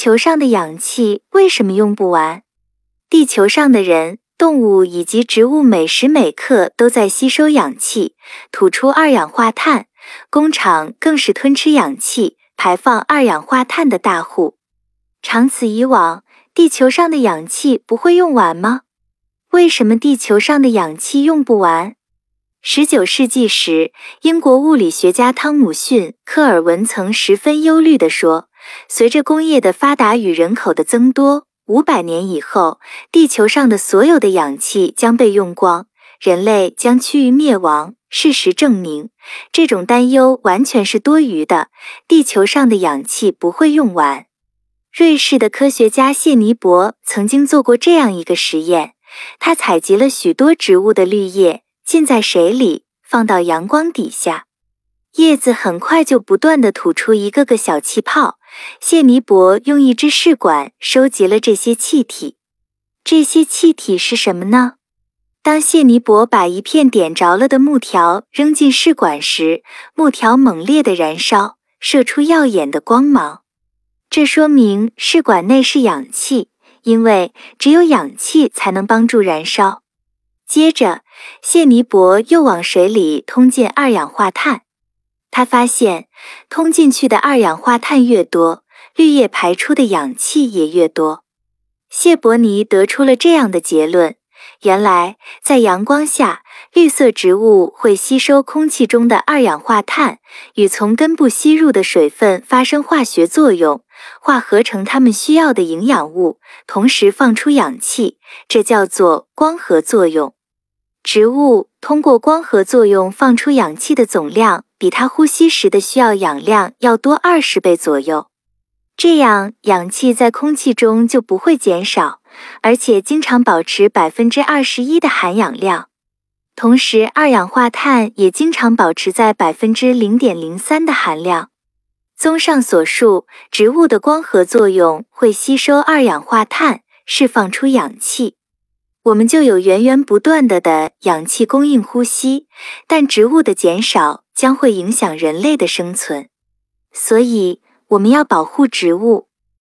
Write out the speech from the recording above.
球上的氧气为什么用不完？地球上的人、动物以及植物每时每刻都在吸收氧气，吐出二氧化碳。工厂更是吞吃氧气、排放二氧化碳的大户。长此以往，地球上的氧气不会用完吗？为什么地球上的氧气用不完？十九世纪时，英国物理学家汤姆逊·科尔文曾十分忧虑地说：“随着工业的发达与人口的增多，五百年以后，地球上的所有的氧气将被用光，人类将趋于灭亡。”事实证明，这种担忧完全是多余的。地球上的氧气不会用完。瑞士的科学家谢尼伯曾经做过这样一个实验，他采集了许多植物的绿叶。浸在水里，放到阳光底下，叶子很快就不断的吐出一个个小气泡。谢尼伯用一支试管收集了这些气体。这些气体是什么呢？当谢尼伯把一片点着了的木条扔进试管时，木条猛烈的燃烧，射出耀眼的光芒。这说明试管内是氧气，因为只有氧气才能帮助燃烧。接着，谢尼伯又往水里通进二氧化碳。他发现，通进去的二氧化碳越多，绿叶排出的氧气也越多。谢伯尼得出了这样的结论：原来，在阳光下，绿色植物会吸收空气中的二氧化碳，与从根部吸入的水分发生化学作用，化合成它们需要的营养物，同时放出氧气。这叫做光合作用。植物通过光合作用放出氧气的总量，比它呼吸时的需要氧量要多二十倍左右。这样，氧气在空气中就不会减少，而且经常保持百分之二十一的含氧量。同时，二氧化碳也经常保持在百分之零点零三的含量。综上所述，植物的光合作用会吸收二氧化碳，释放出氧气。我们就有源源不断的的氧气供应呼吸，但植物的减少将会影响人类的生存，所以我们要保护植物。